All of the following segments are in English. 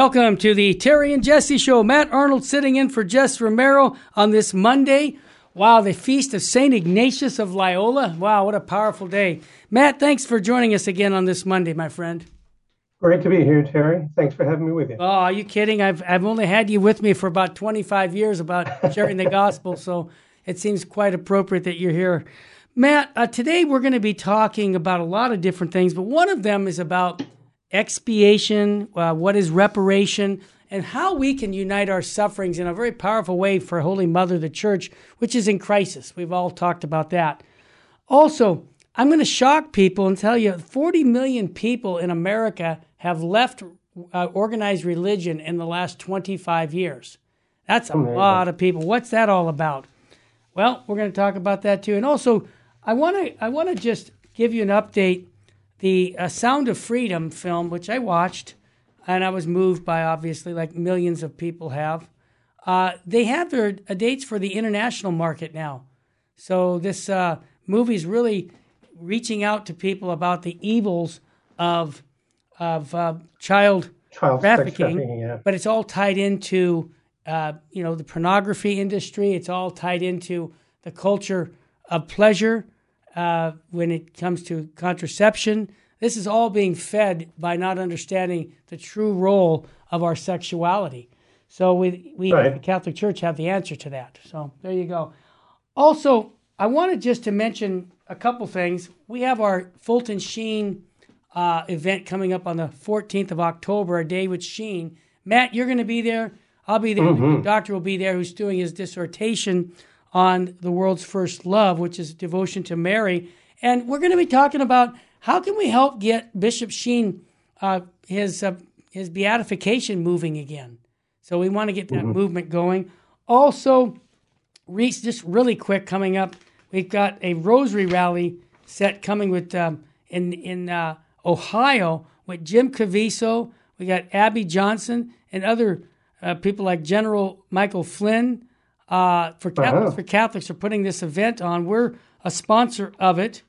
Welcome to the Terry and Jesse Show. Matt Arnold sitting in for Jess Romero on this Monday. Wow, the feast of St. Ignatius of Loyola. Wow, what a powerful day. Matt, thanks for joining us again on this Monday, my friend. Great to be here, Terry. Thanks for having me with you. Oh, are you kidding? I've, I've only had you with me for about 25 years about sharing the gospel, so it seems quite appropriate that you're here. Matt, uh, today we're going to be talking about a lot of different things, but one of them is about expiation, uh, what is reparation, and how we can unite our sufferings in a very powerful way for Holy Mother, the Church, which is in crisis. We've all talked about that. Also, I'm going to shock people and tell you 40 million people in America have left uh, organized religion in the last 25 years. That's a Amazing. lot of people. What's that all about? Well, we're going to talk about that too. And also, I want to I want to just give you an update the uh, Sound of Freedom film, which I watched and I was moved by, obviously, like millions of people have. Uh, they have their uh, dates for the international market now. So this uh, movie is really reaching out to people about the evils of of uh, child, child trafficking, yeah. but it's all tied into uh, you know the pornography industry. It's all tied into the culture of pleasure uh, when it comes to contraception. This is all being fed by not understanding the true role of our sexuality. So we, we right. the Catholic Church have the answer to that. So there you go. Also, I wanted just to mention a couple things. We have our Fulton Sheen uh, event coming up on the 14th of October, a day with Sheen. Matt, you're going to be there. I'll be there. Mm-hmm. The doctor will be there who's doing his dissertation on the world's first love, which is devotion to Mary. And we're going to be talking about how can we help get Bishop Sheen uh, his uh, his beatification moving again. So we want to get that mm-hmm. movement going. Also, Reese, just really quick coming up, we've got a rosary rally set coming with um, in in uh, Ohio with Jim Caviezel. We got Abby Johnson and other uh, people like General Michael Flynn uh, for Catholics uh-huh. for Catholics are putting this event on. We're a sponsor of it,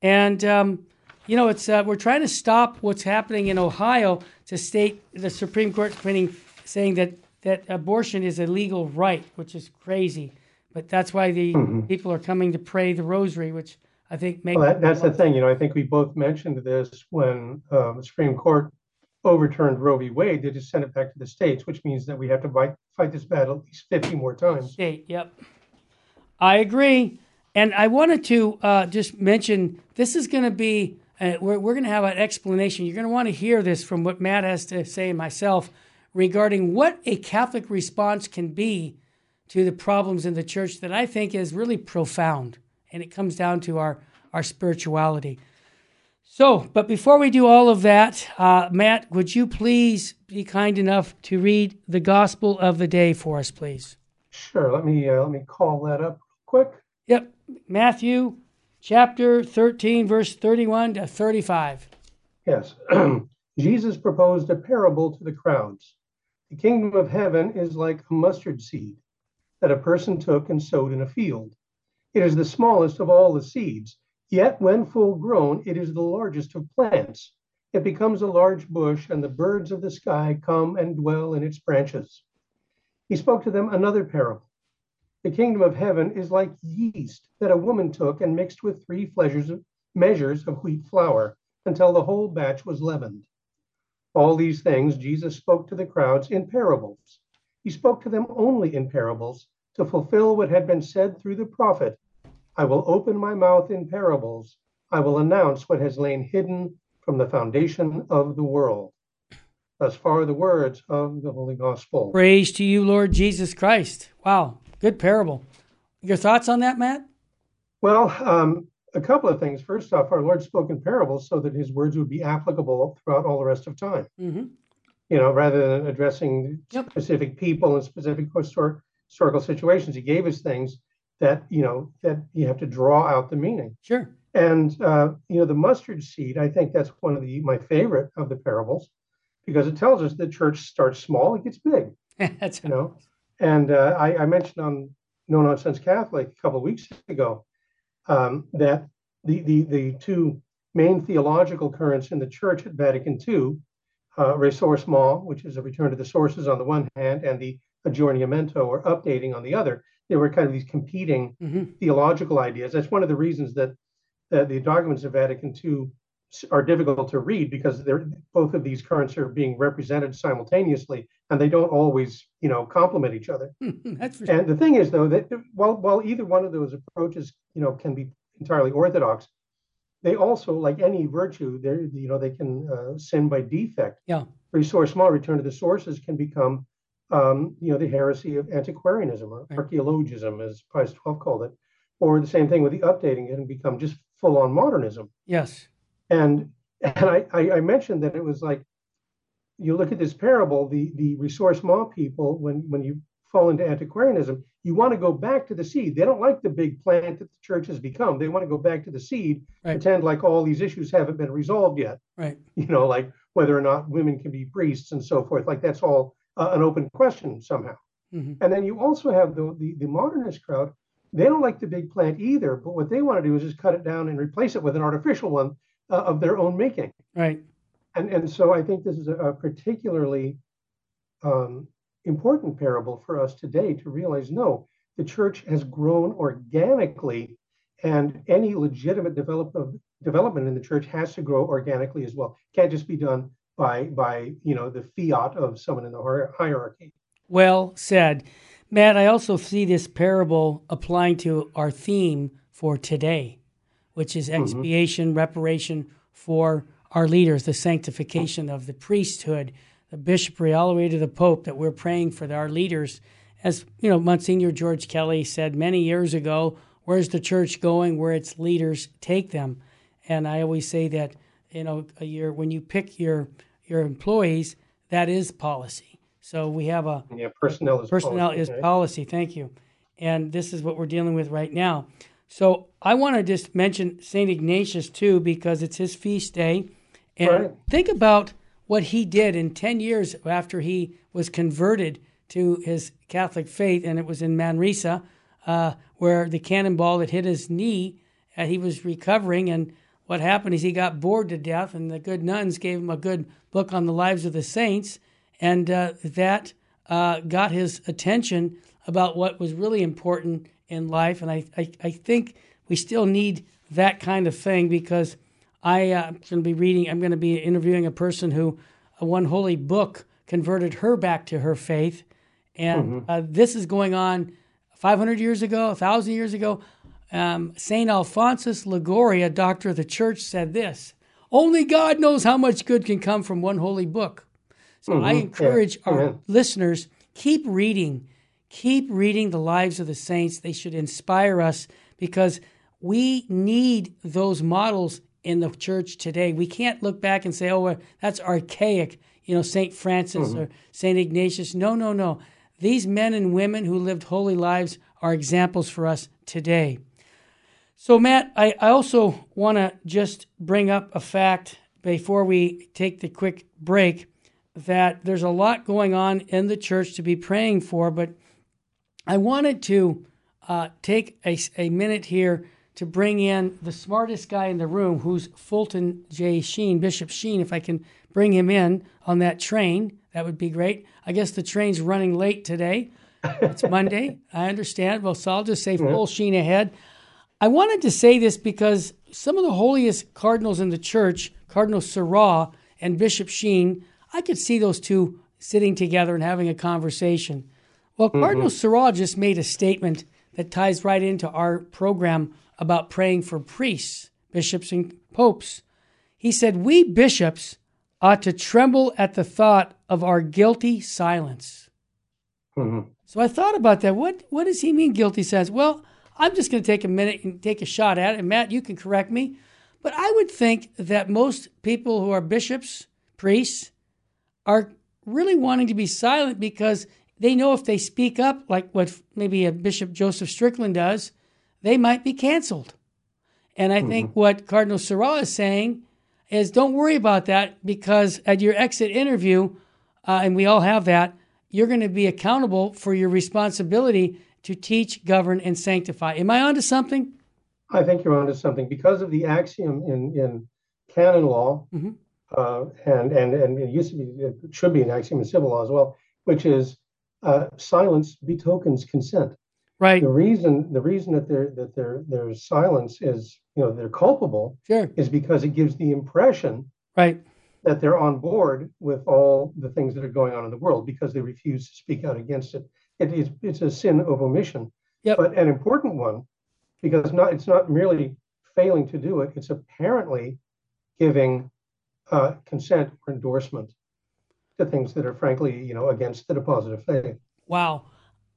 and um, you know it's uh, we're trying to stop what's happening in Ohio to state the Supreme Court printing saying that that abortion is a legal right, which is crazy. But that's why the mm-hmm. people are coming to pray the Rosary, which I think makes. Well, that, that's the thing. You know, I think we both mentioned this when um, the Supreme Court overturned Roe v. Wade, they just sent it back to the states, which means that we have to fight, fight this battle at least 50 more times. State, yep. I agree. And I wanted to uh, just mention this is going to be, uh, we're, we're going to have an explanation. You're going to want to hear this from what Matt has to say and myself regarding what a Catholic response can be to the problems in the church that I think is really profound. And it comes down to our, our spirituality. So, but before we do all of that, uh, Matt, would you please be kind enough to read the Gospel of the day for us, please? Sure. Let me uh, let me call that up quick. Yep, Matthew chapter thirteen, verse thirty-one to thirty-five. Yes, Jesus proposed a parable to the crowds. The kingdom of heaven is like a mustard seed that a person took and sowed in a field. It is the smallest of all the seeds Yet, when full grown, it is the largest of plants. It becomes a large bush, and the birds of the sky come and dwell in its branches. He spoke to them another parable. The kingdom of heaven is like yeast that a woman took and mixed with three measures of wheat flour until the whole batch was leavened. All these things Jesus spoke to the crowds in parables. He spoke to them only in parables to fulfill what had been said through the prophet I will open my mouth in parables. I will announce what has lain hidden from the foundation of the world. Thus far, the words of the Holy Gospel. Praise to you, Lord Jesus Christ. Wow, good parable. Your thoughts on that, Matt? Well, um, a couple of things. First off, our Lord spoke in parables so that his words would be applicable throughout all the rest of time. Mm-hmm. You know, rather than addressing yep. specific people and specific historic, historical situations, he gave us things that you know that you have to draw out the meaning. Sure. And uh, you know the mustard seed. I think that's one of the my favorite of the parables because it tells us the church starts small, it gets big. that's you know. And uh, I, I, mentioned on No Nonsense Catholic a couple of weeks ago um, that the, the the two main theological currents in the church at Vatican II uh, ressourcement, which is a return to the sources on the one hand, and the aggiornamento or updating on the other. They were kind of these competing mm-hmm. theological ideas. That's one of the reasons that, that the documents of Vatican II are difficult to read because they're both of these currents are being represented simultaneously and they don't always you know complement each other That's for and the thing is though that while while either one of those approaches you know can be entirely orthodox they also like any virtue they you know they can uh, sin by defect yeah ressourcement return to the sources can become um, you know the heresy of antiquarianism or archaeologism as pius XII called it or the same thing with the updating it can become just full on modernism yes and and I, I mentioned that it was like you look at this parable, the the ressourcement people, when when you fall into antiquarianism, you want to go back to the seed. They don't like the big plant that the church has become. They want to go back to the seed, right. pretend like all these issues haven't been resolved yet. Right. You know, like whether or not women can be priests and so forth. Like that's all uh, an open question somehow. Mm-hmm. And then you also have the, the the modernist crowd. They don't like the big plant either, but what they want to do is just cut it down and replace it with an artificial one uh, of their own making. Right. And and so I think this is a, particularly um, important parable for us today to realize no, the church has grown organically, and any legitimate develop, development in the church has to grow organically as well. Can't just be done by by you know the fiat of someone in the hierarchy. Well said, Matt. I also see this parable applying to our theme for today which is mm-hmm. expiation, mm-hmm. reparation for our leaders, the sanctification of the priesthood, the bishopry, all the way to the pope, that we're praying for our leaders. As you know, Monsignor George Kelly said many years ago, where's the church going? Where its leaders take them. And I always say that, you know, a year when you pick your your employees, that is policy. So we have a yeah, personnel is personnel policy, is right? policy. Thank you. And this is what we're dealing with right now. So I want to just mention St. Ignatius too, because it's his feast day. And right. think about what he did in 10 years after he was converted to his Catholic faith, and it was in Manresa, uh, where the cannonball that hit his knee, uh, he was recovering. And what happened is he got bored to death, and the good nuns gave him a good book on the lives of the saints, and uh, that uh, got his attention about what was really important in life. And I, I, I think we still need that kind of thing because I, uh, am going to be reading, I'm going to be interviewing a person who uh, one holy book converted her back to her faith. And mm-hmm. uh, this is going on 500 years ago, 1,000 years ago. Um, St. Alphonsus Liguori, a doctor of the church, said this Only God knows how much good can come from one holy book. So mm-hmm. I encourage yeah. our listeners keep reading keep reading the lives of the saints. They should inspire us because we need those models in the church today. We can't look back and say, oh, well, that's archaic, you know, St. Francis mm-hmm. or St. Ignatius. No, no, no. These men and women who lived holy lives are examples for us today. So, Matt, I, I also want to just bring up a fact before we take the quick break that there's a lot going on in the church to be praying for, but I wanted to uh, take a, a minute here to bring in the smartest guy in the room, who's Fulton J. Sheen, Bishop Sheen. If I can bring him in on that train, that would be great. I guess the train's running late today. It's Monday. I understand. Well, so I'll just say full Sheen ahead. I wanted to say this because some of the holiest cardinals in the church, Cardinal Sarah and Bishop Sheen, I could see those two sitting together and having a conversation. Well, mm-hmm. Cardinal mm-hmm. just made a statement that ties right into our program about praying for priests, bishops, and popes. He said, We bishops ought to tremble at the thought of our guilty silence. Mm-hmm. So I thought about that. What, what does he mean, guilty silence? Well, I'm just going to take a minute and take a shot at it. And Matt, you can correct me. But I would think that most people who are bishops, priests, are really wanting to be silent because they know if they speak up, like what maybe a Bishop Joseph Strickland does, they might be canceled. And I mm-hmm. think what Cardinal Sarah is saying is don't worry about that because at your exit interview, uh, and we all have that, you're going to be accountable for your responsibility to teach, govern, and sanctify. Am I onto something? I think you're onto something because of the axiom in, in canon law mm-hmm. uh, and and and it used to be it should be an axiom in civil law as well, which is uh, silence betokens consent. Right. The reason the reason that there that there there's silence is you know they're culpable Sure. is because it gives the impression Right. that they're on board with all the things that are going on in the world because they refuse to speak out against it. It is it's a sin of omission, Yep. but an important one because not it's not merely failing to do it; it's apparently giving uh, consent or endorsement to things that are frankly you know against the deposit of faith. Wow.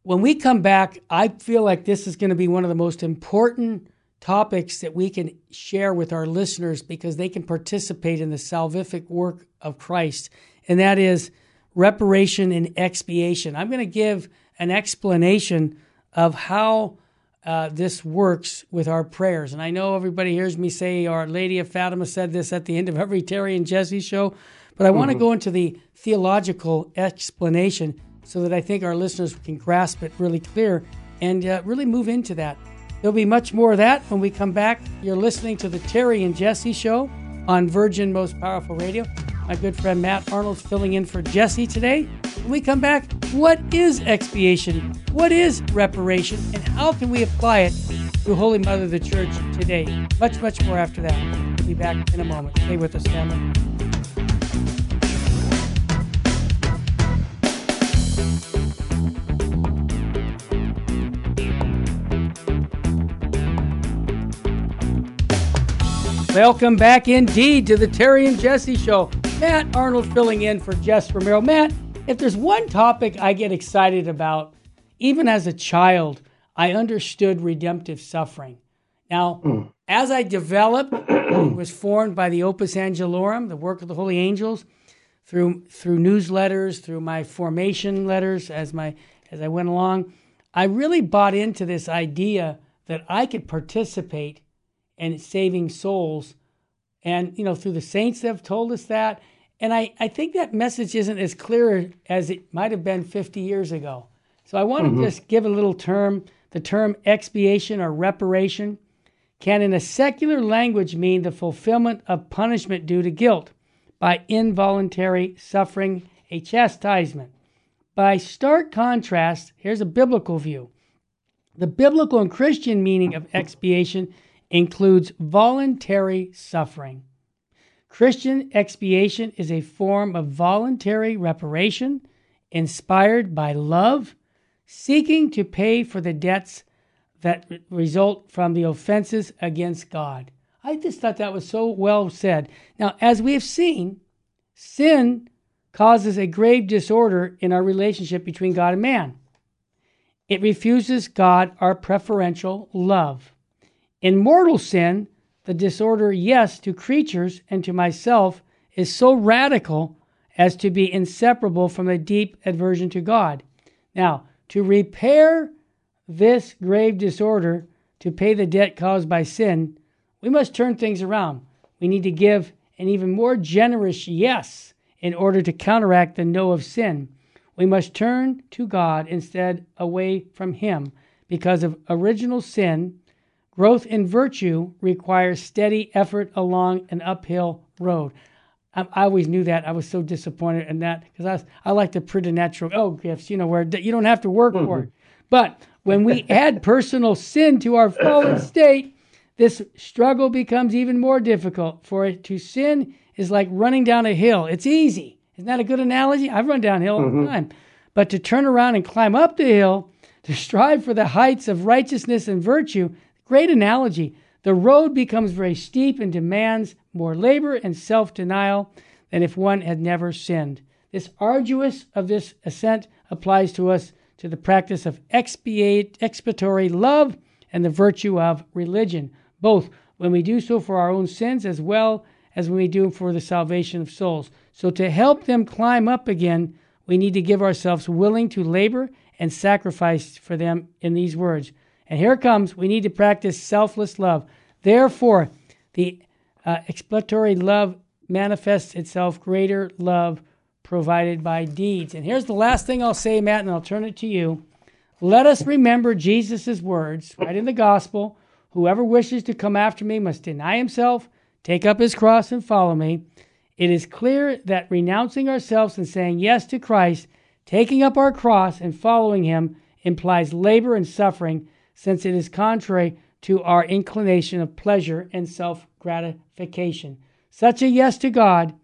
When we come back, I feel like this is going to be one of the most important topics that we can share with our listeners because they can participate in the salvific work of Christ, and that is reparation and expiation. I'm going to give an explanation of how uh, this works with our prayers. And I know everybody hears me say, Our Lady of Fatima said this at the end of every Terry and Jesse show, but I want to go into the theological explanation so that I think our listeners can grasp it really clear and uh, really move into that. There'll be much more of that when we come back. You're listening to the Terry and Jesse show on Virgin Most Powerful Radio. My good friend Matt Arnold's filling in for Jesse today. When we come back, what is expiation? What is reparation? And how can we apply it to Holy Mother of the Church today? Much, much more after that. We'll be back in a moment. Stay with us, family. Welcome back indeed to the Terry and Jesse Show. Matt Arnold filling in for Jess Romero. Matt, if there's one topic I get excited about, even as a child, I understood redemptive suffering. Now, hmm. as I developed, was formed by the Opus Angelorum, the work of the holy angels, through through newsletters, through my formation letters as my as I went along. I really bought into this idea that I could participate in saving souls. And, you know, through the saints that have told us that. And I, I think that message isn't as clear as it might have been 50 years ago. So I want to mm-hmm. just give a little term. The term expiation or reparation can, in a secular language, mean the fulfillment of punishment due to guilt by involuntary suffering, a chastisement. By stark contrast, here's a biblical view. The biblical and Christian meaning of expiation includes voluntary suffering. Christian expiation is a form of voluntary reparation inspired by love, seeking to pay for the debts that result from the offenses against God. I just thought that was so well said. Now, as we have seen, sin causes a grave disorder in our relationship between God and man. It refuses God our preferential love. In mortal sin, the disorder, yes, to creatures and to myself, is so radical as to be inseparable from a deep aversion to God. Now, to repair this grave disorder, to pay the debt caused by sin, we must turn things around. We need to give an even more generous yes in order to counteract the no of sin. We must turn to God instead away from Him because of original sin. Growth in virtue requires steady effort along an uphill road. I, I always knew that. I was so disappointed in that because I, was- I like the preternatural oh gifts, you know, where you don't have to work for it. Mm-hmm. But when we add personal sin to our fallen state, this struggle becomes even more difficult. For it to sin is like running down a hill. It's easy. Isn't that a good analogy? I've run downhill all the mm-hmm. time. But to turn around and climb up the hill, to strive for the heights of righteousness and virtue, great analogy. The road becomes very steep and demands more labor and self denial than if one had never sinned. This arduous of this ascent applies to us to the practice of expiate, expiatory love and the virtue of religion, both when we do so for our own sins as well as when we do for the salvation of souls. So, to help them climb up again, we need to give ourselves willing to labor and sacrifice for them in these words. And here it comes we need to practice selfless love. Therefore, the uh, expiatory love manifests itself greater love provided by deeds. And here's the last thing I'll say, Matt, and I'll turn it to you. Let us remember Jesus' words right in the gospel Whoever wishes to come after me must deny himself, take up his cross, and follow me. It is clear that renouncing ourselves and saying yes to Christ, taking up our cross and following him, implies labor and suffering, since it is contrary to our inclination of pleasure and self gratification. Such a yes to God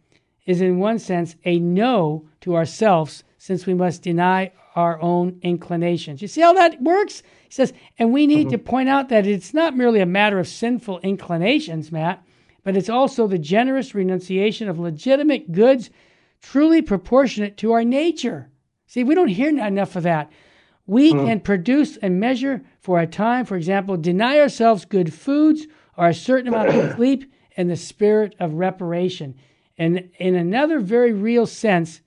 is, in one sense, a no to ourselves, since we must deny our own inclinations. You see how that works? He says, and we need mm-hmm. to point out that it's not merely a matter of sinful inclinations, Matt, but it's also the generous renunciation of legitimate goods truly proportionate to our nature. See, we don't hear enough of that. We mm. can produce and measure for a time, for example, deny ourselves good foods or a certain amount of sleep and the spirit of reparation. And in another very real sense,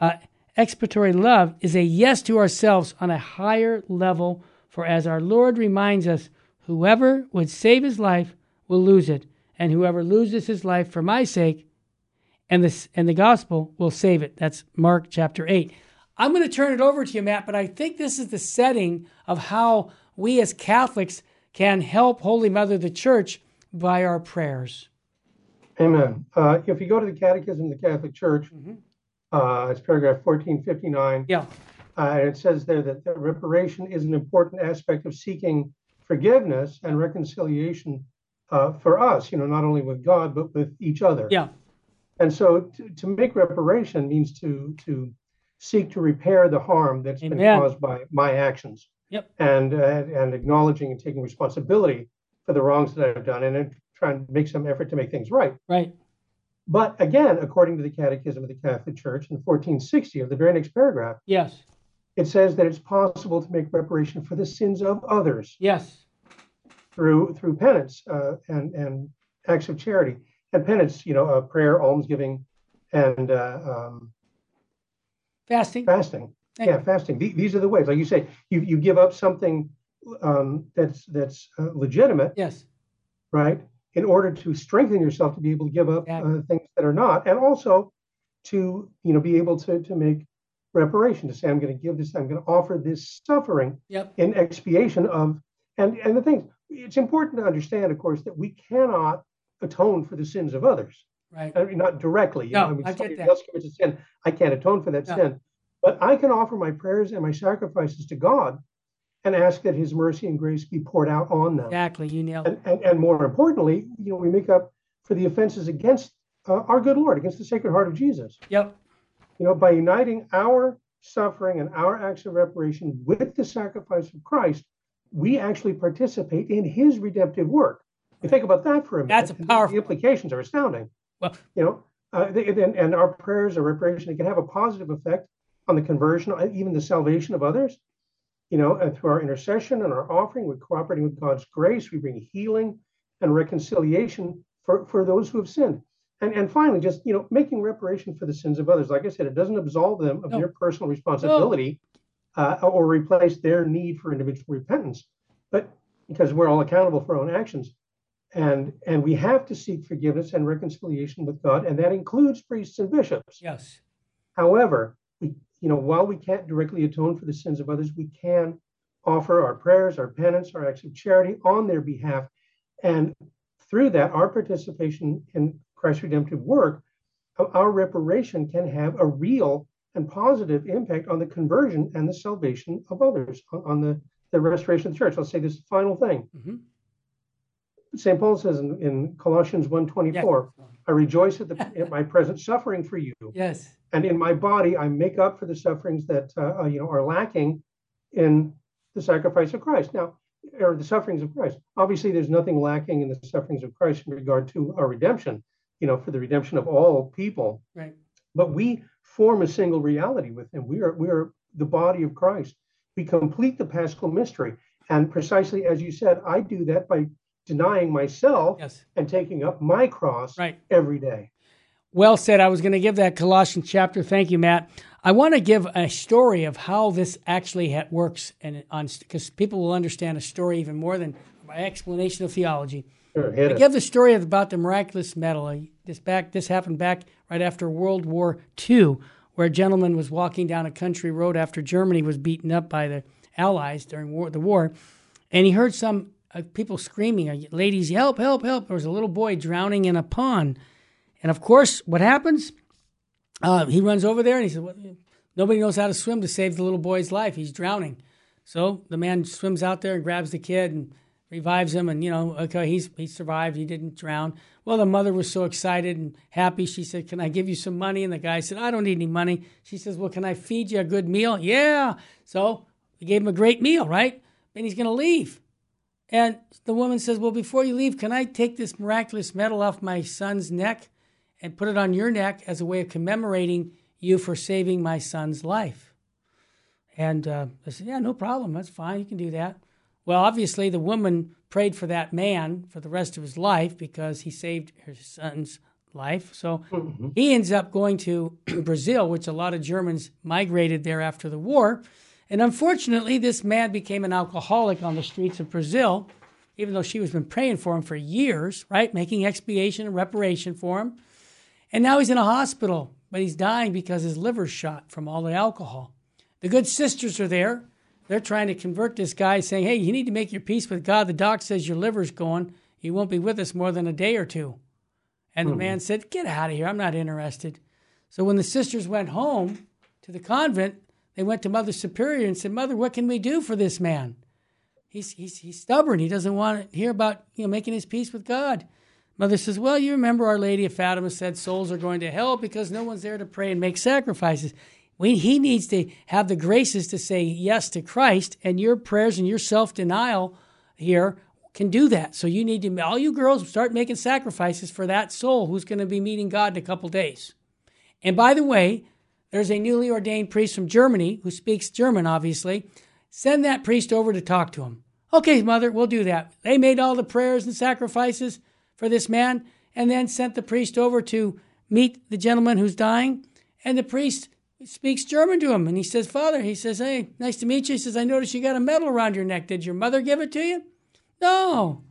uh, expiatory love is a yes to ourselves on a higher level. For as our Lord reminds us, whoever would save his life will lose it, and whoever loses his life for my sake and the, and the gospel will save it. That's Mark chapter 8. I'm going to turn it over to you, Matt, but I think this is the setting of how we as Catholics can help Holy Mother the Church by our prayers. Amen. Uh, if you go to the Catechism of the Catholic Church, mm-hmm. uh, it's paragraph 1459. Yeah. Uh, it says there that the reparation is an important aspect of seeking forgiveness and reconciliation uh, for us, you know, not only with God, but with each other. Yeah. And so to, to make reparation means to, to seek to repair the harm that's Amen. been caused by my actions. Yep. And, uh, and acknowledging and taking responsibility for the wrongs that I've done and trying to make some effort to make things right. Right. But again, according to the Catechism of the Catholic Church in 1460 of the very next paragraph, yes, it says that it's possible to make reparation for the sins of others. Yes. Through through penance uh, and and acts of charity and penance, you know, uh, prayer, almsgiving, and uh, um, Fasting. Fasting. Thank yeah, you. fasting. These are the ways. Like you say, you, you give up something um, that's that's uh, legitimate. Yes. Right. In order to strengthen yourself to be able to give up yeah. uh, things that are not, and also to you know be able to to make reparation to say I'm going to give this, I'm going to offer this suffering yep. in expiation of and and the things. It's important to understand, of course, that we cannot atone for the sins of others. Right. I mean, not directly. You no, know, I get that. else commits a sin. I can't atone for that no. sin. But I can offer my prayers and my sacrifices to God and ask that his mercy and grace be poured out on them. Exactly. You nailed. And, and, and more importantly, you know, we make up for the offenses against uh, our good Lord, against the Sacred Heart of Jesus. Yep. You know, by uniting our suffering and our acts of reparation with the sacrifice of Christ, we actually participate in his redemptive work. You think about that for a minute. That's a powerful. The implications are astounding. Well, you know, uh, they, and, and, our prayers or reparation, it can have a positive effect on the conversion, uh, even the salvation of others. You know, and through our intercession and our offering, we're cooperating with God's grace. We bring healing and reconciliation for, for those who have sinned. And, and finally, just you know, making reparation for the sins of others. Like I said, it doesn't absolve them of no. their personal responsibility no. uh, or replace their need for individual repentance, but because we're all accountable for our own actions and and we have to seek forgiveness and reconciliation with God, and that includes priests and bishops. Yes. However, we you know while we can't directly atone for the sins of others, we can offer our prayers, our penance, our acts of charity on their behalf, and through that, our participation in Christ's redemptive work, our reparation can have a real and positive impact on the conversion and the salvation of others, on the, the restoration of the church. I'll say this final thing. Mm-hmm St. Paul says in, in Colossians 1.24, I rejoice at, the, at my present suffering for you. Yes. And in my body, I make up for the sufferings that uh, uh, you know are lacking in the sacrifice of Christ. Now, or the sufferings of Christ. Obviously, there's nothing lacking in the sufferings of Christ in regard to our redemption, you know, for the redemption of all people. Right. But we form a single reality with him. We are we are the body of Christ. We complete the paschal mystery. And precisely as you said, I do that by denying myself yes. and taking up my cross right. every day. Well said. I was going to give that Colossians chapter. Thank you, Matt. I want to give a story of how this actually works, and on because people will understand a story even more than my explanation of theology. Sure, I give the story of, about the miraculous medal. This back, this happened back right after World War II, where a gentleman was walking down a country road after Germany was beaten up by the Allies during war, the war, and he heard some uh, people screaming, ladies, help, help, help. There was a little boy drowning in a pond. And of course, what happens? Uh, he runs over there and he says, well, Nobody knows how to swim to save the little boy's life. He's drowning. So the man swims out there and grabs the kid and revives him. And, you know, okay, he's, he survived. He didn't drown. Well, the mother was so excited and happy. She said, Can I give you some money? And the guy said, I don't need any money. She says, Well, can I feed you a good meal? Yeah. So we gave him a great meal, right? And he's going to leave. And the woman says, Well, before you leave, can I take this miraculous medal off my son's neck and put it on your neck as a way of commemorating you for saving my son's life. And uh, I said, Yeah, no problem. That's fine. You can do that. Well, obviously, the woman prayed for that man for the rest of his life because he saved her son's life. So mm-hmm. he ends up going to Brazil, which a lot of Germans migrated there after the war. And unfortunately, this man became an alcoholic on the streets of Brazil, even though she was been praying for him for years, right? Making expiation and reparation for him. And now he's in a hospital but he's dying because his liver's shot from all the alcohol. The good sisters are there. They're trying to convert this guy, saying, Hey, you need to make your peace with God. The doc says your liver's going. You won't be with us more than a day or two. And the hmm. man said, Get out of here. I'm not interested. So when the sisters went home to the convent, they went to Mother Superior and said, Mother, what can we do for this man? He's, he's, he's stubborn. He doesn't want to hear about you know, making his peace with God. Mother says, Well, you remember Our Lady of Fatima said souls are going to hell because no one's there to pray and make sacrifices. We, he needs to have the graces to say yes to Christ, and your prayers and your self denial here can do that. So you need to, all you girls, start making sacrifices for that soul who's going to be meeting God in a couple days. And by the way, there's a newly ordained priest from Germany who speaks German, obviously. Send that priest over to talk to him. Okay, mother, we'll do that. They made all the prayers and sacrifices for this man and then sent the priest over to meet the gentleman who's dying. And the priest speaks German to him and he says, Father, he says, Hey, nice to meet you. He says, I noticed you got a medal around your neck. Did your mother give it to you? No.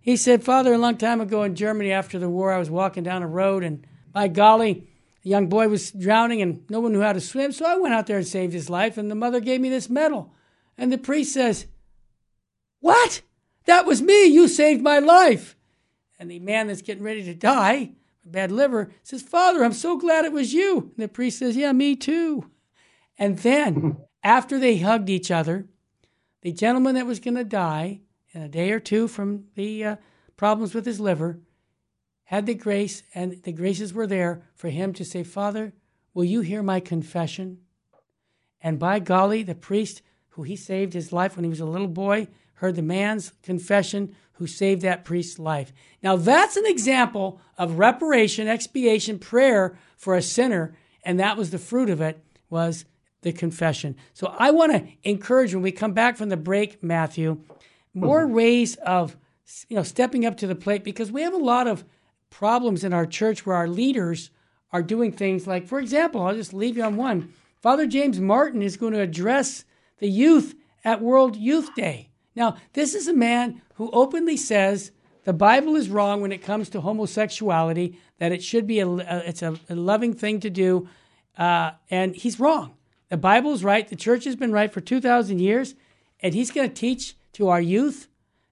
He said, Father, a long time ago in Germany after the war, I was walking down a road and by golly, a young boy was drowning and no one knew how to swim. So I went out there and saved his life. And the mother gave me this medal. And the priest says, What? That was me. You saved my life. And the man that's getting ready to die, bad liver, says, Father, I'm so glad it was you. And the priest says, Yeah, me too. And then, after they hugged each other, the gentleman that was going to die in a day or two from the uh, problems with his liver had the grace, and the graces were there for him to say, Father, will you hear my confession? And by golly, the priest who he saved his life when he was a little boy heard the man's confession who saved that priest's life. Now, that's an example of reparation, expiation, prayer for a sinner, and that was the fruit of it, was the confession. So I want to encourage when we come back from the break, Matthew, more mm-hmm. ways of you know stepping up to the plate because we have a lot of problems in our church where our leaders are doing things like, for example, I'll just leave you on one. Father James Martin is going to address the youth at World Youth Day. Now, this is a man who openly says the Bible is wrong when it comes to homosexuality, that it should be a, a it's a, a, loving thing to do, uh, and he's wrong. The Bible is right. The church has been right for 2,000 years, and he's going to teach to our youth.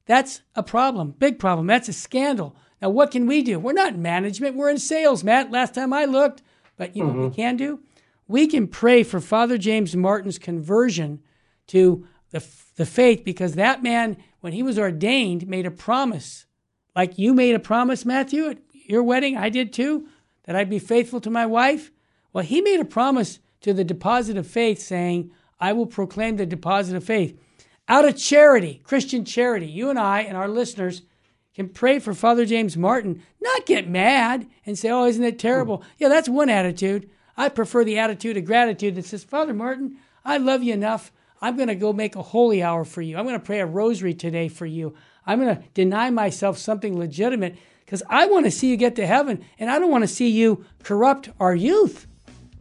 That's a problem, big problem. That's a scandal. Now, what can we do? We're not in management, we're in sales, Matt. Last time I looked, but you know mm-hmm. what we can do? We can pray for Father James Martin's conversion to the the faith because that man, when he was ordained, made a promise. Like you made a promise, Matthew, at your wedding, I did too, that I'd be faithful to my wife. Well, he made a promise to the deposit of faith saying, I will proclaim the deposit of faith. Out of charity, Christian charity, you and I and our listeners can pray for Father James Martin, not get mad and say, Oh, isn't it terrible? Hmm. Yeah, that's one attitude. I prefer the attitude of gratitude that says, Father Martin, I love you enough. I'm going to go make a holy hour for you. I'm going to pray a rosary today for you. I'm going to deny myself something legitimate because I want to see you get to heaven and I don't want to see you corrupt our youth.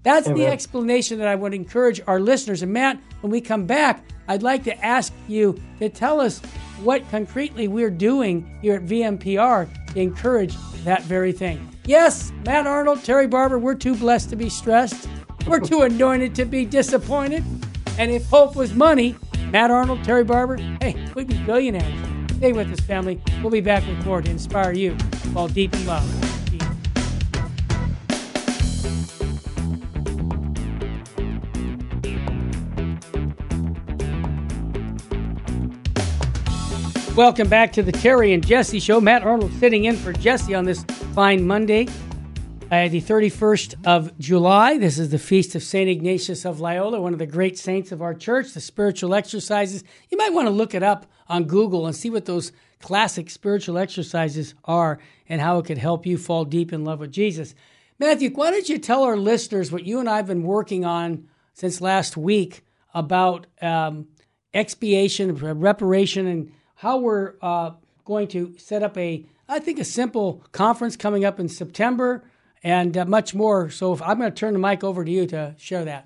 That's Amen. the explanation that I would encourage our listeners. And Matt, when we come back, I'd like to ask you to tell us what concretely we're doing here at VMPR to encourage that very thing. Yes, Matt Arnold, Terry Barber, we're too blessed to be stressed. We're too anointed to be disappointed. And if hope was money, Matt Arnold, Terry Barber, hey, we'd be billionaires. Stay with us, family. We'll be back with more to inspire you while deep in love. Welcome back to the Terry and Jesse Show. Matt Arnold sitting in for Jesse on this fine Monday, uh, the 31st of July. This is the feast of St. Ignatius of Loyola, one of the great saints of our church, the spiritual exercises. You might want to look it up on Google and see what those classic spiritual exercises are and how it could help you fall deep in love with Jesus. Matthew, why don't you tell our listeners what you and I have been working on since last week about um, expiation, reparation, and how we're uh, going to set up a, I think, a simple conference coming up in September and uh, much more. So if, I'm going to turn the mic over to you to share that.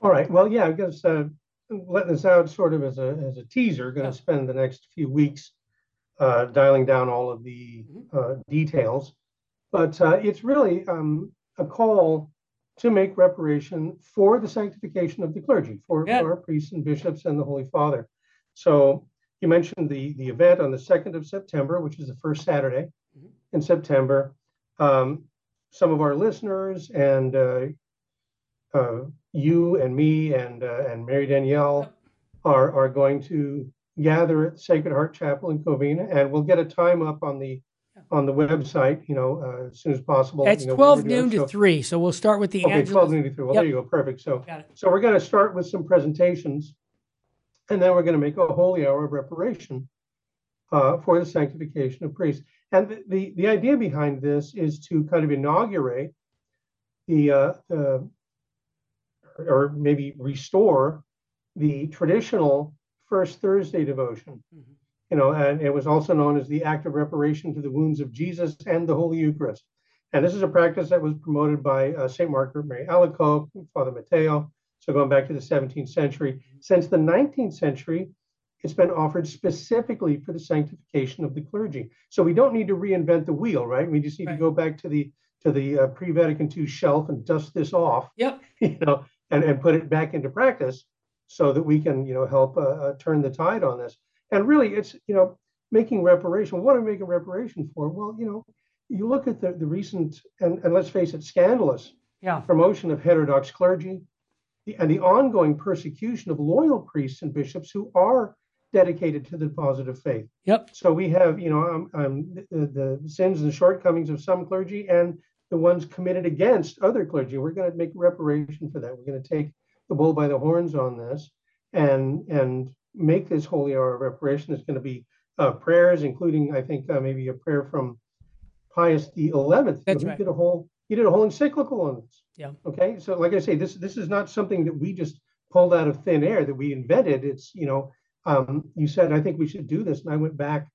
All right. Well, yeah, I guess uh, letting this out sort of as a, as a teaser, going to yeah. spend the next few weeks uh, dialing down all of the mm-hmm. uh, details. But uh, it's really um, a call to make reparation for the sanctification of the clergy, for, yeah. for our priests and bishops and the Holy Father. So you mentioned the, the event on the 2nd of September, which is the first Saturday mm-hmm. in September. Um, some of our listeners and uh, uh, you and me and uh, and Mary Danielle are are going to gather at Sacred Heart Chapel in Covina, and we'll get a time up on the on the website, you know, uh, as soon as possible. It's you know, 12 noon to so, 3, so we'll start with the Okay, 12 noon to 3. Well, yep. there you go. Perfect. So, so we're going to start with some presentations and then we're going to make a holy hour of reparation uh, for the sanctification of priests. And the, the, the, idea behind this is to kind of inaugurate the, uh, the or maybe restore the traditional First Thursday devotion. Mm-hmm. You know, and it was also known as the act of reparation to the wounds of Jesus and the Holy Eucharist. And this is a practice that was promoted by uh, St. Margaret Mary Alacoque, Father Matteo, so going back to the 17th century. Since the 19th century, it's been offered specifically for the sanctification of the clergy. So we don't need to reinvent the wheel, right? We just need right. to go back to the to the uh, pre-Vatican II shelf and dust this off. Yep. You know, and and put it back into practice so that we can you know help uh, uh, turn the tide on this. And really, it's you know making reparation. What are we making reparation for? Well, you know, you look at the the recent and, and let's face it, scandalous yeah. promotion of heterodox clergy, and the ongoing persecution of loyal priests and bishops who are dedicated to the positive faith. Yep. So we have, you know, um, um, the, the, sins and shortcomings of some clergy and the ones committed against other clergy. We're going to make reparation for that. We're going to take the bull by the horns on this and and make this holy hour of reparation. There's going to be uh, prayers, including I think uh, maybe a prayer from Pius the Eleventh. That's right. Did a whole he did a whole encyclical on this. Yeah. Okay. So, like I say, this this is not something that we just pulled out of thin air that we invented. It's you know, um, you said I think we should do this, and I went back,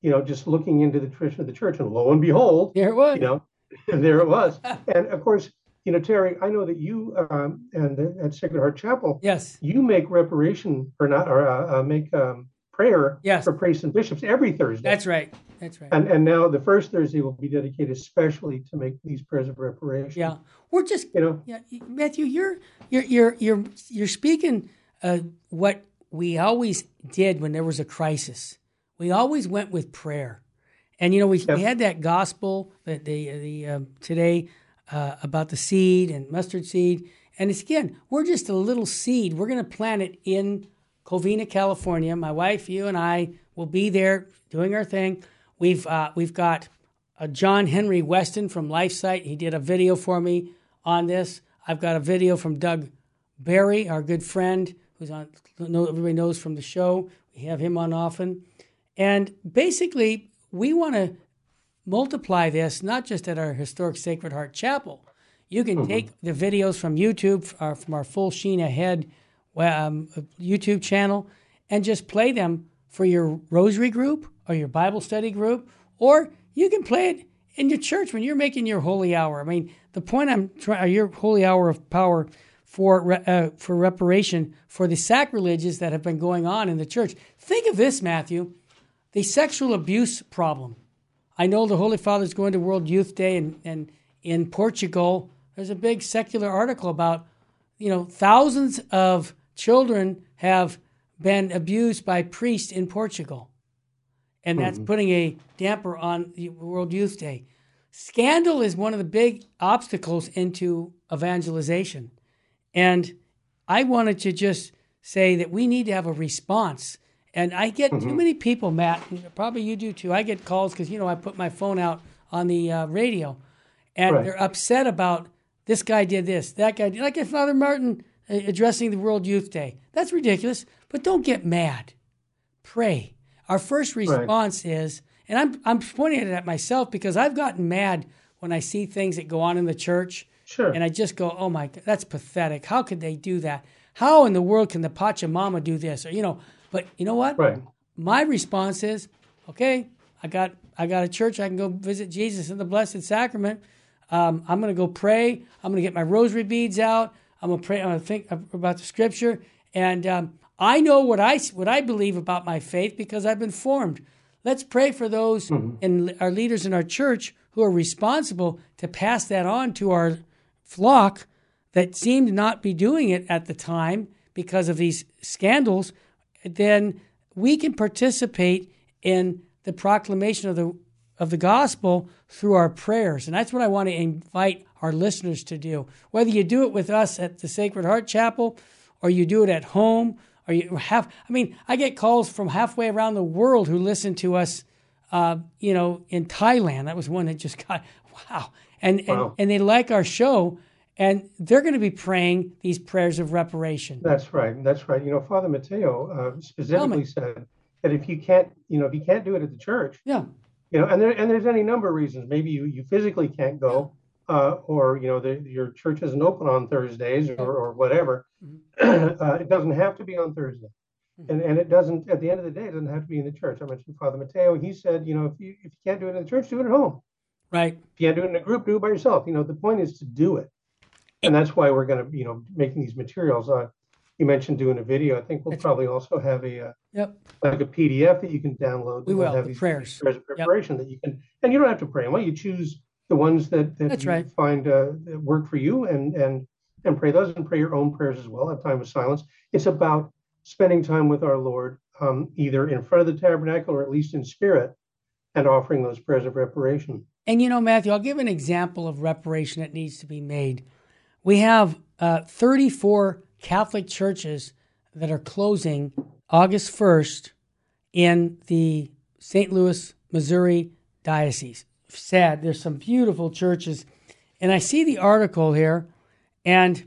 you know, just looking into the tradition of the church, and lo and behold, there it was. You know, there it was. and of course, you know, Terry, I know that you um, and at Sacred Heart Chapel, yes, you make reparation or not, or uh, uh, make um, prayer yes. for priests and bishops every Thursday. That's right. That's right. And and now the first Thursday will be dedicated especially to make these prayers of reparation. Yeah, we're just you know, yeah, Matthew, you're you're you're you're you're speaking uh, what we always did when there was a crisis. We always went with prayer, and you know we, yep. we had that gospel that the the um, today uh, about the seed and mustard seed, and it's again we're just a little seed. We're going to plant it in Covina, California. My wife, you, and I will be there doing our thing. We've uh, we've got uh, John Henry Weston from LifeSite. He did a video for me on this. I've got a video from Doug Barry, our good friend, who's on. Everybody knows from the show. We have him on often, and basically we want to multiply this not just at our historic Sacred Heart Chapel. You can mm-hmm. take the videos from YouTube, uh, from our full Sheen Ahead um, YouTube channel, and just play them for your rosary group or your Bible study group, or you can play it in your church when you're making your holy hour. I mean, the point I'm trying, your holy hour of power for uh, for reparation for the sacrileges that have been going on in the church. Think of this, Matthew, the sexual abuse problem. I know the Holy Father is going to World Youth Day, and, and in Portugal, there's a big secular article about, you know, thousands of children have been abused by priests in Portugal and that's mm-hmm. putting a damper on the World Youth Day. Scandal is one of the big obstacles into evangelization. And I wanted to just say that we need to have a response And I get Mm-hmm. too many people, Matt, probably you do too. I get calls because, you know, I put my phone out on the uh, radio and Right. they're upset about this guy did this, that guy did. Like if Father Martin addressing the World Youth Day. That's ridiculous, but don't get mad. Pray. Our first response is, and I'm, I'm pointing it at myself because I've gotten mad when I see things that go on in the church Sure. and I just go, oh my, God, that's pathetic. How could they do that? How in the world can the Pachamama do this? Or, you know, but you know what? right. My response is, okay, I got I got a church. I can go visit Jesus in the Blessed Sacrament. Um, I'm going to go pray. I'm going to get my rosary beads out. I'm going to pray. I'm to think about the Scripture, and um, I know what I what I believe about my faith because I've been formed. Let's pray for those and our leaders in our church who are responsible to pass that on to our flock that seemed to not be doing it at the time because of these scandals, then we can participate in the proclamation of the of the gospel through our prayers. And that's what I want to invite our listeners to do. Whether you do it with us at the Sacred Heart Chapel or you do it at home or you have I mean, I get calls from halfway around the world who listen to us uh, you know, in Thailand. That was one that just got wow. And and, Wow. and they like our show and they're going to be praying these prayers of reparation. That's right. That's right. You know, Father Mateo uh, specifically said that if you can't, you know, if you can't do it at the church, Yeah. you know, and there and there's any number of reasons. Maybe you you physically can't go, uh, or you know, the, your church isn't open on Thursdays or, or whatever. uh, it doesn't have to be on Thursday, and and it doesn't. At the end of the day, it doesn't have to be in the church. I mentioned Father Mateo. He said, you know, if you if you can't do it in the church, do it at home. Right. If you can't do it in a group, do it by yourself. You know, the point is to do it, and that's why we're going to, you know, making these materials. Uh, you mentioned doing a video. I think we'll That's probably also have a uh, Yep. like a PDF that you can download. We will, have the prayers. prayers of preparation that you can, and you don't have to pray. Well, you choose the ones that, that That's you right. find uh, that work for you, and and and pray those, and pray your own prayers as well. Have time of silence. It's about spending time with our Lord, um, either in front of the tabernacle or at least in spirit, and offering those prayers of reparation. And you know, Matthew, I'll give an example of reparation that needs to be made. We have uh, 34 Catholic churches that are closing August 1st in the St. Louis, Missouri diocese. Sad. There's some beautiful churches. And I see the article here, and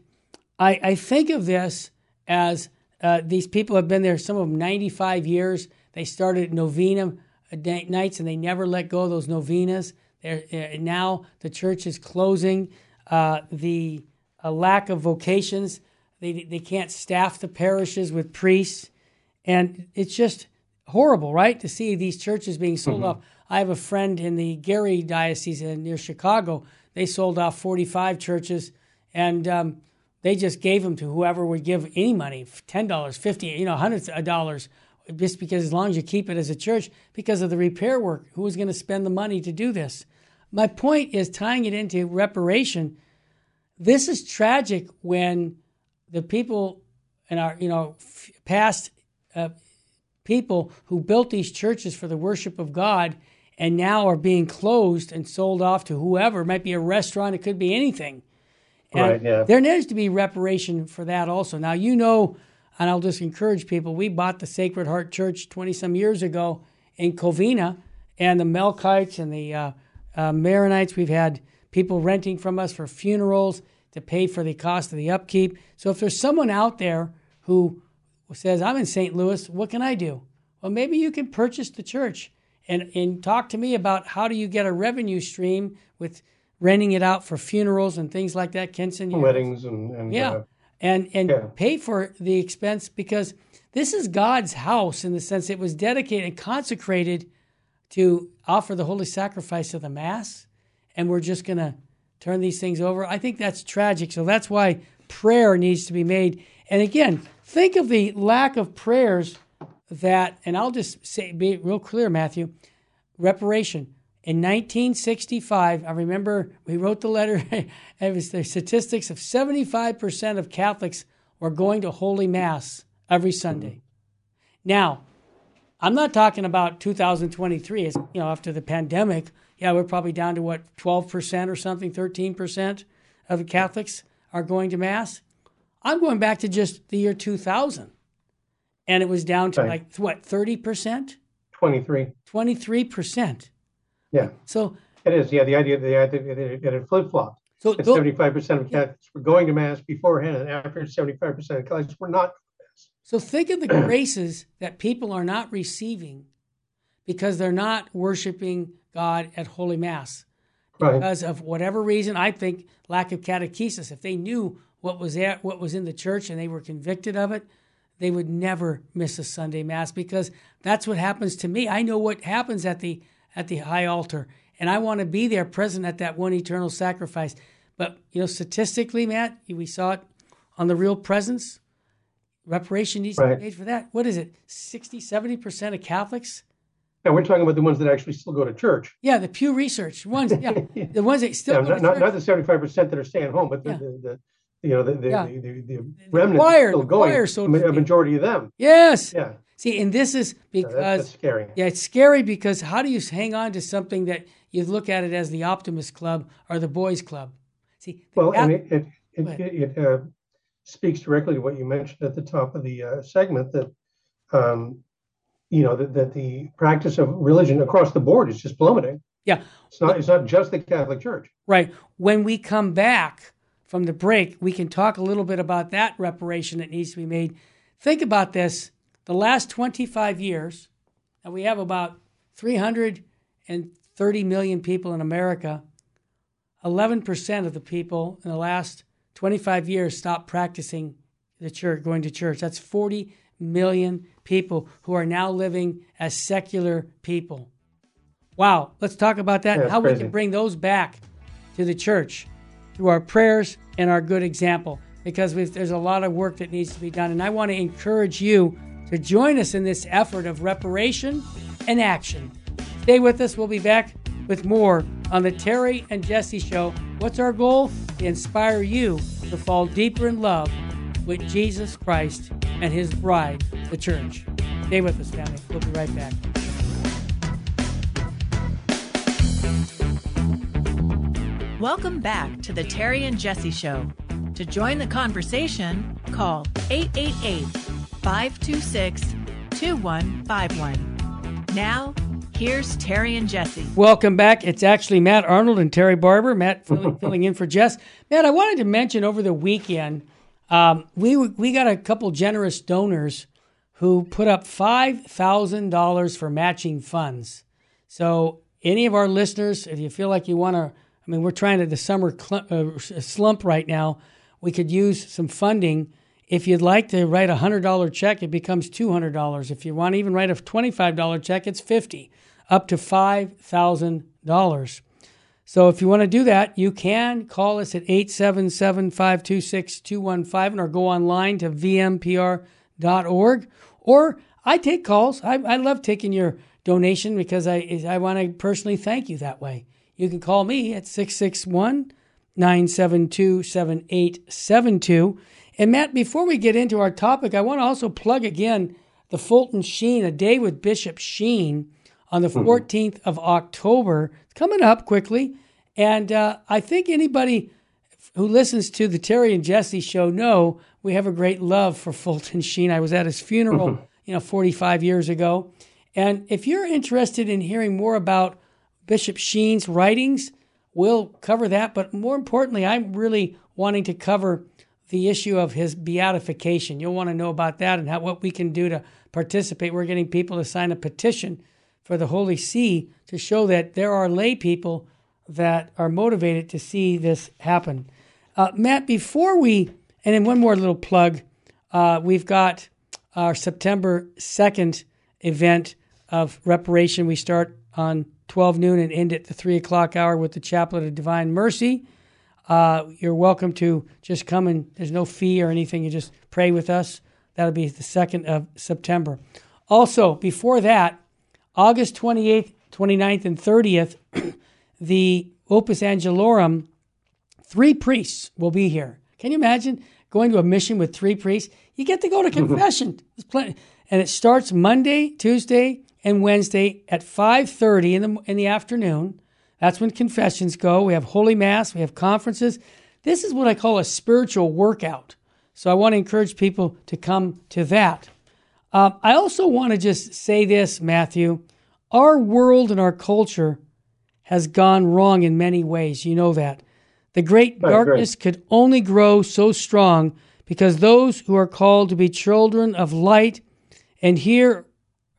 I, I think of this as uh, these people have been there, some of them 95 years. They started novena uh, nights and they never let go of those novenas. They're, uh, now the church is closing. Uh, the uh, lack of vocations, they, they can't staff the parishes with priests. And it's just horrible, right, to see these churches being sold off. I have a friend in the Gary Diocese near Chicago. They sold off 45 churches, and um, they just gave them to whoever would give any money $10, 50 you know, hundreds of dollars, just because as long as you keep it as a church, because of the repair work. Who was going to spend the money to do this? My point is tying it into reparation. This is tragic when the people in our, you know, past uh, people who built these churches for the worship of God and now are being closed and sold off to whoever. It might be a restaurant, it could be anything. And Right, yeah. there needs to be reparation for that also. Now, you know, and I'll just encourage people, we bought the Sacred Heart Church 20 some years ago in Covina, and the Melkites and the uh, uh, Maronites, we've had people renting from us for funerals to pay for the cost of the upkeep. So if there's someone out there who says, I'm in St. Louis, what can I do? Well, maybe you can purchase the church and, and talk to me about how do you get a revenue stream with renting it out for funerals and things like that, Kenson. Weddings and, and yeah. uh, and and Yeah. pay for the expense because this is God's house in the sense it was dedicated and consecrated to offer the holy sacrifice of the mass and we're just going to turn these things over. I think that's tragic. So that's why prayer needs to be made. And again, think of the lack of prayers that and I'll just say be real clear Matthew, reparation in 1965, I remember we wrote the letter. it was the statistics of 75% of Catholics were going to Holy Mass every Sunday. Mm-hmm. Now, I'm not talking about 2023, as you know, after the pandemic. Yeah, we're probably down to what 12% or something, 13% of the Catholics are going to Mass. I'm going back to just the year 2000. And it was down to Right. like what thirty percent, 23. twenty three percent. Yeah, So it is. Yeah, the idea the idea that it, flip flopped. so That tho- 75% of Catholics were going to Mass beforehand, and after 75% of Catholics were not. So think of the graces that people are not receiving because they're not worshiping God at Holy Mass Right. because of whatever reason. I think lack of catechesis. If they knew what was at what was in the church and they were convicted of it, they would never miss a Sunday Mass because that's what happens to me. I know what happens at the at the high altar, and I want to be there, present at that one eternal sacrifice. But you know, statistically, Matt, we saw it on the real presence. Reparation needs to be made for that. What is it? 60, 70% of Catholics? And we're talking about the ones that actually still go to church. Yeah, the Pew Research ones. Yeah, the ones that still Yeah, go not, to not, church. not the 75% that are staying home, but the, Yeah. the, the you know the the, Yeah. the, the, the remnant choir, still the going. choir, so a speak. majority of them. Yes. Yeah, See, and this is Yeah, because that's, that's scary. yeah, it's scary because how do you hang on to something that you look at it as the Optimist Club or the Boys Club? See, the Well, and Catholic- it it, it, it, uh, speaks directly to what you mentioned at the top of the uh, segment that um, you know that, that the practice of religion across the board is just plummeting. yeah, It's not it's not just the Catholic Church. right. When we come back from the break, we can talk a little bit about that reparation that needs to be made. Think about this: the last twenty-five years, and we have about three hundred and thirty million people in America. Eleven percent of the people in the last twenty-five years stopped practicing the church, going to church. That's 40 million people who are now living as secular people. Wow, let's talk about that Yeah, and how we can bring those back to the church through our prayers and our good example because there's a lot of work that needs to be done. And I want to encourage you to join us in this effort of reparation and action. Stay with us. We'll be back with more on the Terry and Jesse Show. What's our goal? To inspire you to fall deeper in love with Jesus Christ and his bride, the church. Stay with us, family. We'll be right back. Welcome back to the Terry and Jesse Show. To join the conversation, call 888 526 2151. Now, here's Terry and Jesse. Welcome back. It's actually Matt Arnold and Terry Barber. Matt filling, filling in for Jess. Matt, I wanted to mention over the weekend, um, we we got a couple generous donors who put up five thousand dollars for matching funds. So, any of our listeners, if you feel like you want to, I mean, we're trying to the summer cl- uh, slump right now. We could use some funding. If you'd like to write a hundred dollar check, it becomes two hundred dollars. If you want to even write a twenty five dollar check, it's fifty, up to five thousand dollars. So if you want to do that, you can call us at 877-526-2151 or go online to vmpr.org. Or I take calls. I, I love taking your donation because I, I want to personally thank you that way. You can call me at 661 972 7872. And Matt, before we get into our topic, I want to also plug again the Fulton Sheen, a day with Bishop Sheen on the 14th of October. It's coming up quickly. And uh, I think anybody who listens to the Terry and Jesse show know we have a great love for Fulton Sheen. I was at his funeral, you know, 45 years ago. And if you're interested in hearing more about Bishop Sheen's writings, we'll cover that. But more importantly, I'm really wanting to cover the issue of his beatification. You'll want to know about that and how, what we can do to participate. We're getting people to sign a petition for the Holy See to show that there are lay people that are motivated to see this happen. Uh, Matt, before we, and then one more little plug, uh, we've got our September 2nd event of reparation. We start on 12 noon and end at the 3 o'clock hour with the Chaplet of Divine Mercy. Uh, you're welcome to just come and there's no fee or anything. You just pray with us. That'll be the 2nd of September. Also, before that, August 28th, 29th, and 30th, the Opus Angelorum, three priests will be here. Can you imagine going to a mission with three priests? You get to go to confession. There's plenty. And it starts Monday, Tuesday, and Wednesday at 5.30 in the, in the afternoon. That's when confessions go. We have Holy Mass. We have conferences. This is what I call a spiritual workout. So I want to encourage people to come to that. Uh, I also want to just say this, Matthew. Our world and our culture has gone wrong in many ways. You know that. The great darkness could only grow so strong because those who are called to be children of light, and here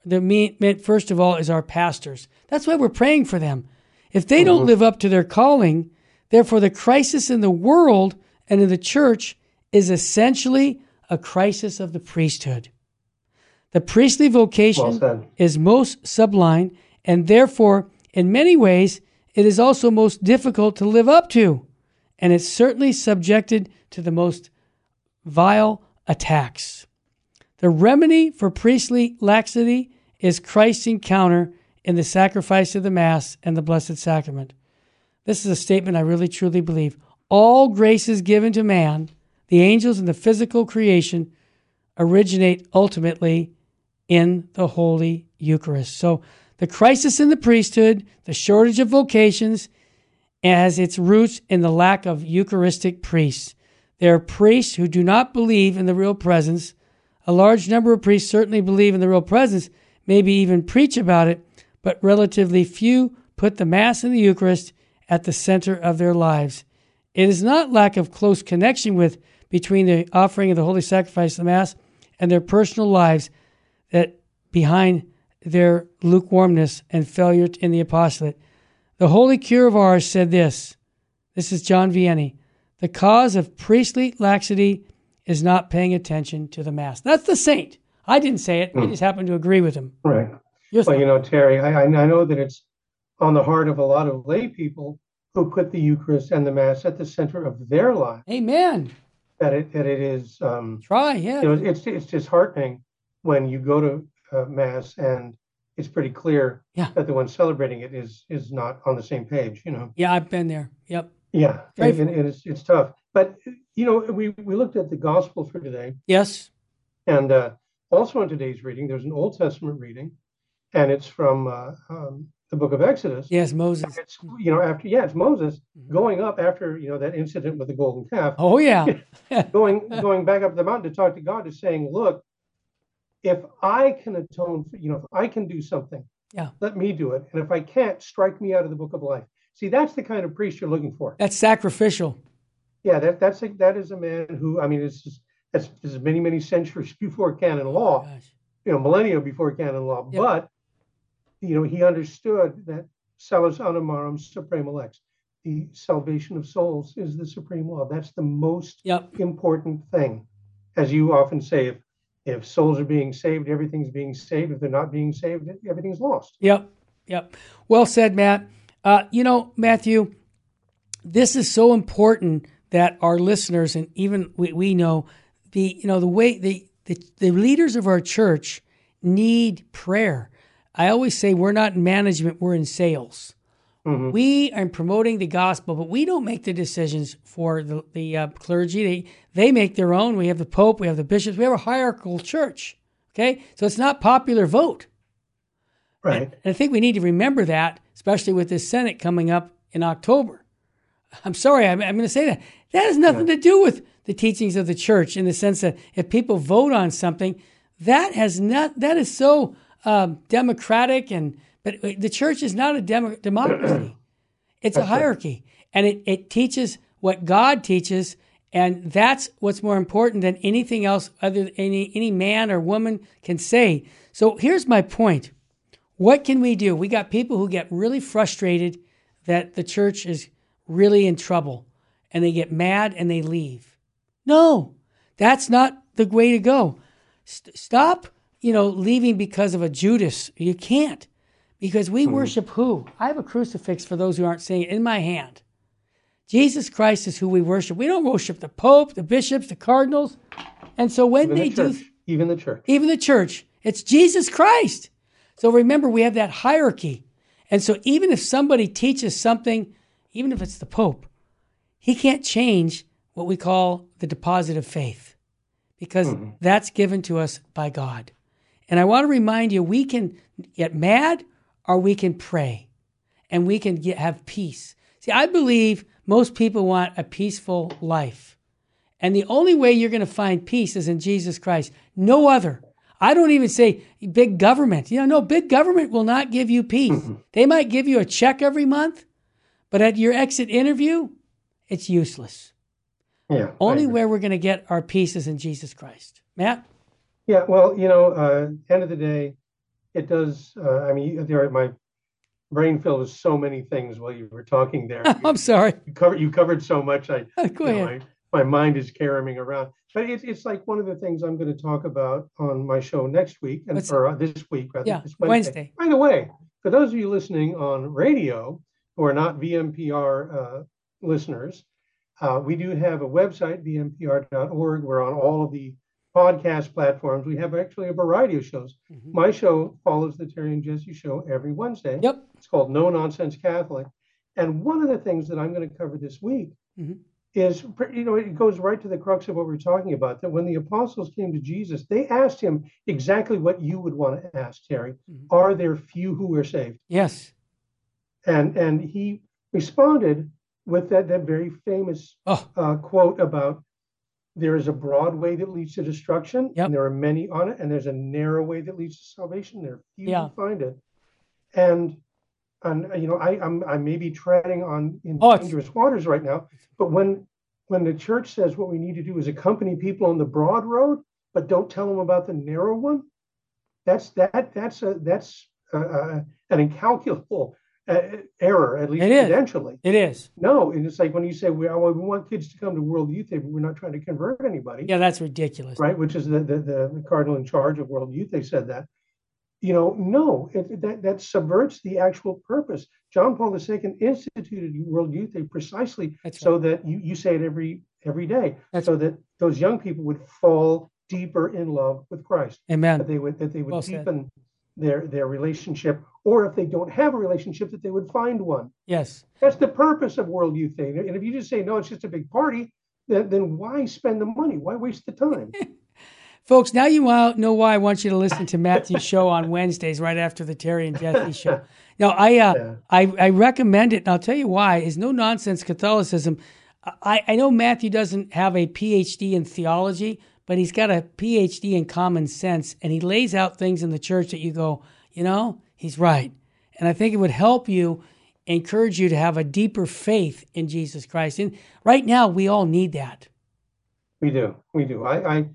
the meant first of all is our pastors. That's why we're praying for them. If they don't mm-hmm. live up to their calling, therefore the crisis in the world and in the church is essentially a crisis of the priesthood. The priestly vocation well is most sublime, and therefore, in many ways, it is also most difficult to live up to, and it's certainly subjected to the most vile attacks. The remedy for priestly laxity is Christ's encounter in the sacrifice of the Mass and the Blessed Sacrament. This is a statement I really truly believe. All graces given to man, the angels and the physical creation, originate ultimately in the Holy Eucharist. So the crisis in the priesthood, the shortage of vocations, has its roots in the lack of Eucharistic priests. There are priests who do not believe in the real presence. A large number of priests certainly believe in the real presence, maybe even preach about it, but relatively few put the Mass and the Eucharist at the center of their lives. It is not lack of close connection with between the offering of the holy sacrifice of the Mass and their personal lives that behind their lukewarmness and failure in the apostolate. The holy cure of Ars said this. This is John Vianney. The cause of priestly laxity is not paying attention to the Mass. That's the saint. I didn't say it. Mm. I hmm. just happen to agree with him. Right. well, you know, Terry, I, I know that it's on the heart of a lot of lay people who put the Eucharist and the Mass at the center of their life. Amen. That it that it is. Um, Try, yeah. You know, it's it's disheartening when you go to uh, Mass and it's pretty clear yeah. that the one celebrating it is is not on the same page. You know. Yeah, I've been there. Yep. Yeah, and, and, and, it's it's tough. But you know, we we looked at the Gospel for today. Yes. And uh, also in today's reading, there's an Old Testament reading, and it's from uh, um, the Book of Exodus. Yes, Moses. It's you know after yeah, it's Moses mm-hmm. going up after you know that incident with the golden calf. Oh yeah. going going back up the mountain to talk to God is saying, look, if I can atone, for, you know, if I can do something, yeah, let me do it, and if I can't, strike me out of the Book of Life. See, that's the kind of priest you're looking for. That's sacrificial. Yeah, that that's a, that is a man who I mean, it's just, that's, is many many centuries before canon law, oh, you know, millennia before canon law. Yep. But you know, he understood that salus animarum suprema lex, the salvation of souls is the supreme law. That's the most yep. important thing, as you often say. If if souls are being saved, everything's being saved. If they're not being saved, everything's lost. Yep, yep. Well said, Matt. Uh, you know, Matthew, this is so important that our listeners and even we, we know the you know the way the, the the leaders of our church need prayer. I always say we're not in management, we're in sales. Mm-hmm. We are promoting the gospel, but we don't make the decisions for the, the uh, clergy. They, they make their own. We have the Pope, we have the bishops, we have a hierarchical church. Okay? So it's not popular vote. Right. And, and I think we need to remember that, especially with this Synod coming up in October. I'm sorry, I'm, I'm going to say that. That has nothing yeah. to do with the teachings of the church in the sense that if people vote on something, that has not, that is so um, democratic and but the church is not a demo- democracy. It's a hierarchy. And it, it teaches what God teaches, and that's what's more important than anything else other than any, any man or woman can say. So here's my point. What can we do? We got people who get really frustrated that the church is really in trouble and they get mad and they leave. No, that's not the way to go. St- stop, you know, leaving because of a Judas. You can't because we hmm. worship who? I have a crucifix for those who aren't seeing it in my hand. Jesus Christ is who we worship. We don't worship the Pope, the bishops, the cardinals. And so when even they the do, even the church, even the church, it's Jesus Christ. So remember, we have that hierarchy. And so even if somebody teaches something, even if it's the Pope, he can't change what we call the deposit of faith because mm-hmm. that's given to us by God. And I want to remind you, we can get mad or we can pray and we can get, have peace. See, I believe most people want a peaceful life. And the only way you're going to find peace is in Jesus Christ. No other. I don't even say big government. You know, no, big government will not give you peace. They might give you a check every month, but at your exit interview, it's useless. Yeah. Only where we're going to get our peace is in Jesus Christ. Matt? Yeah, well, you know, uh, end of the day, it does. Uh, I mean, there my brain filled with so many things while you were talking there. I'm sorry. you covered you covered so much. I Go you know, ahead. my, mind is carrying around. But it's it's like one of the things I'm going to talk about on my show next week and What's- or uh, this week rather. Yeah, this Wednesday. By the way, for those of you listening on radio who are not VMPR uh, listeners, uh, we do have a website, vmpr.org. We're on all of the podcast platforms. We have actually a variety of shows. Mhm. My show follows the Terry and Jesse show every Wednesday. Yep. It's called No Nonsense Catholic. And one of the things that I'm going to cover this week Mhm. is, you know, it goes right to the crux of what we're talking about. That when the apostles came to Jesus, they asked him exactly what you would want to ask, Terry. Mhm. Are there few who are saved? Yes. And and he responded with that that very famous Oh, uh, quote about there is a broad way that leads to destruction, Yep. and there are many on it, and there's a narrow way that leads to salvation. There are few Yeah. who find it, and and you know I I'm I may be treading on in Oh, dangerous waters right now, but when when the church says what we need to do is accompany people on the broad road, but don't tell them about the narrow one, that's that that's a that's uh uh an incalculable error, at least It it is. No, and it's like when you say we, oh, we want kids to come to World Youth Day, but we're not trying to convert anybody, Yeah, that's ridiculous. right? Which is the, the the cardinal in charge of World Youth Day said that. You know, no, it, that that subverts the actual purpose. John Paul II instituted World Youth Day precisely so that you you say it every every day, That's- so that those young people would fall deeper in love with Christ, that Amen. they would that they would Well said. deepen their their relationship, or if they don't have a relationship, that they would find one. Yes. That's the purpose of World Youth Day. And if you just say, no, it's just a big party, then, then why spend the money? Why waste the time? Folks, now you know why I want you to listen to Matthew's show on Wednesdays, right after the Terry and Jesse show. Now, I, uh, Yeah. I, I recommend it, and I'll tell you why. Is no nonsense Catholicism. I, I know Matthew doesn't have a PhD in theology, but he's got a PhD in common sense, and he lays out things in the church that you go, you know, he's right. And I think it would help you, encourage you to have a deeper faith in Jesus Christ. And right now, we all need that. We do. We do. I, I,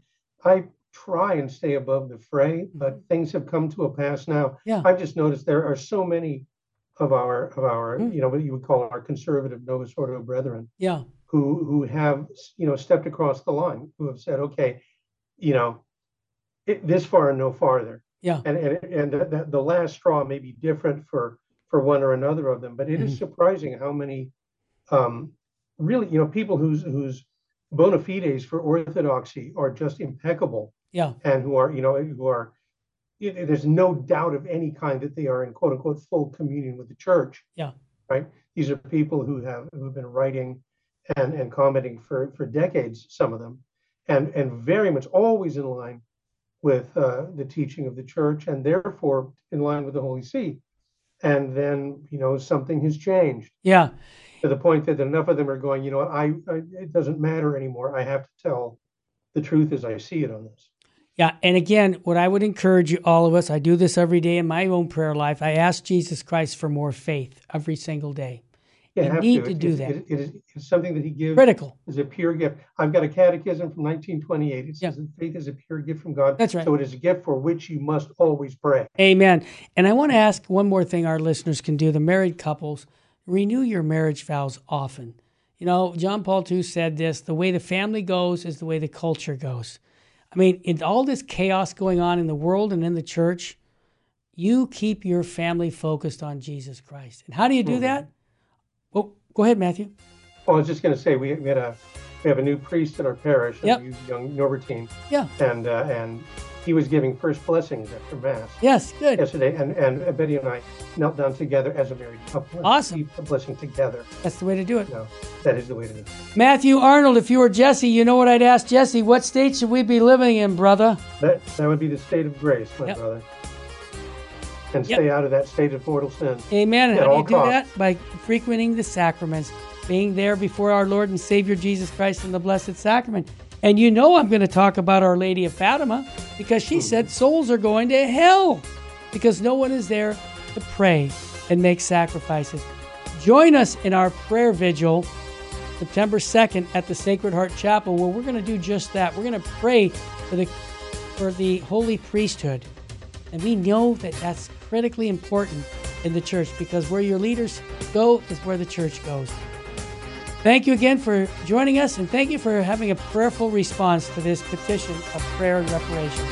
I try and stay above the fray, but things have come to a pass now. Yeah. I've just noticed there are so many of our, of our, Mm. you know, what you would call our conservative Novus Ordo brethren Yeah. who, who have, you know, stepped across the line, who have said, okay, you know, it, this far and no farther. Yeah. and and, and the, the, last straw may be different for for one or another of them but it is Mhm. surprising how many um really you know people whose whose bona fides for orthodoxy are just impeccable Yeah. and who are you know who are know, there's no doubt of any kind that they are in quote unquote full communion with the church Yeah. right these are people who have who have been writing and and commenting for for decades some of them and and very much always in line with uh, the teaching of the church and therefore in line with the holy see and then you know something has changed Yeah. to the point that enough of them are going you know I, I it doesn't matter anymore i have to tell the truth as i see it on this Yeah, and again, what I would encourage you, all of us, I do this every day in my own prayer life. I ask Jesus Christ for more faith every single day. You You have need to It- do it- that. it- it is it's something that he gives Critical. is a pure gift i've got a catechism from 1928 it says Yeah. that faith is a pure gift from god That's right. so it is a gift for which you must always pray Amen. And I want to ask one more thing our listeners can do the married couples renew your marriage vows often. You know, John Paul II said this the way the family goes is the way the culture goes. I mean, in all this chaos going on in the world and in the church, you keep your family focused on Jesus Christ. And how do you do hmm. that? Go ahead, Matthew. well i was just going to say we, we had a we have a new priest in our parish a Yep. new young norbertine Yeah. and uh, and he was giving first blessings after mass Yes, good. yesterday, and, and Betty and I knelt down together as a married couple. Awesome. The blessing together. That's the way to do it. No, that is the way to do it. Matthew Arnold, if you were Jesse, you know what I'd ask Jesse. What state should we be living in, brother? That, that would be the state of grace, my Yep. brother. And Yep. stay out of that state of mortal sin. Amen. And how do you do costs. that? By frequenting the sacraments, being there before our Lord and Savior Jesus Christ in the Blessed Sacrament. And you know I'm going to talk about Our Lady of Fatima because she hmm. said souls are going to hell because no one is there to pray and make sacrifices. Join us in our prayer vigil September 2nd at the Sacred Heart Chapel where we're going to do just that. We're going to pray for the for the holy priesthood. And we know that that's critically important in the church because where your leaders go is where the church goes. Thank you again for joining us, and thank you for having a prayerful response to this petition of prayer and reparation.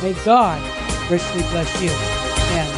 May God richly bless you. And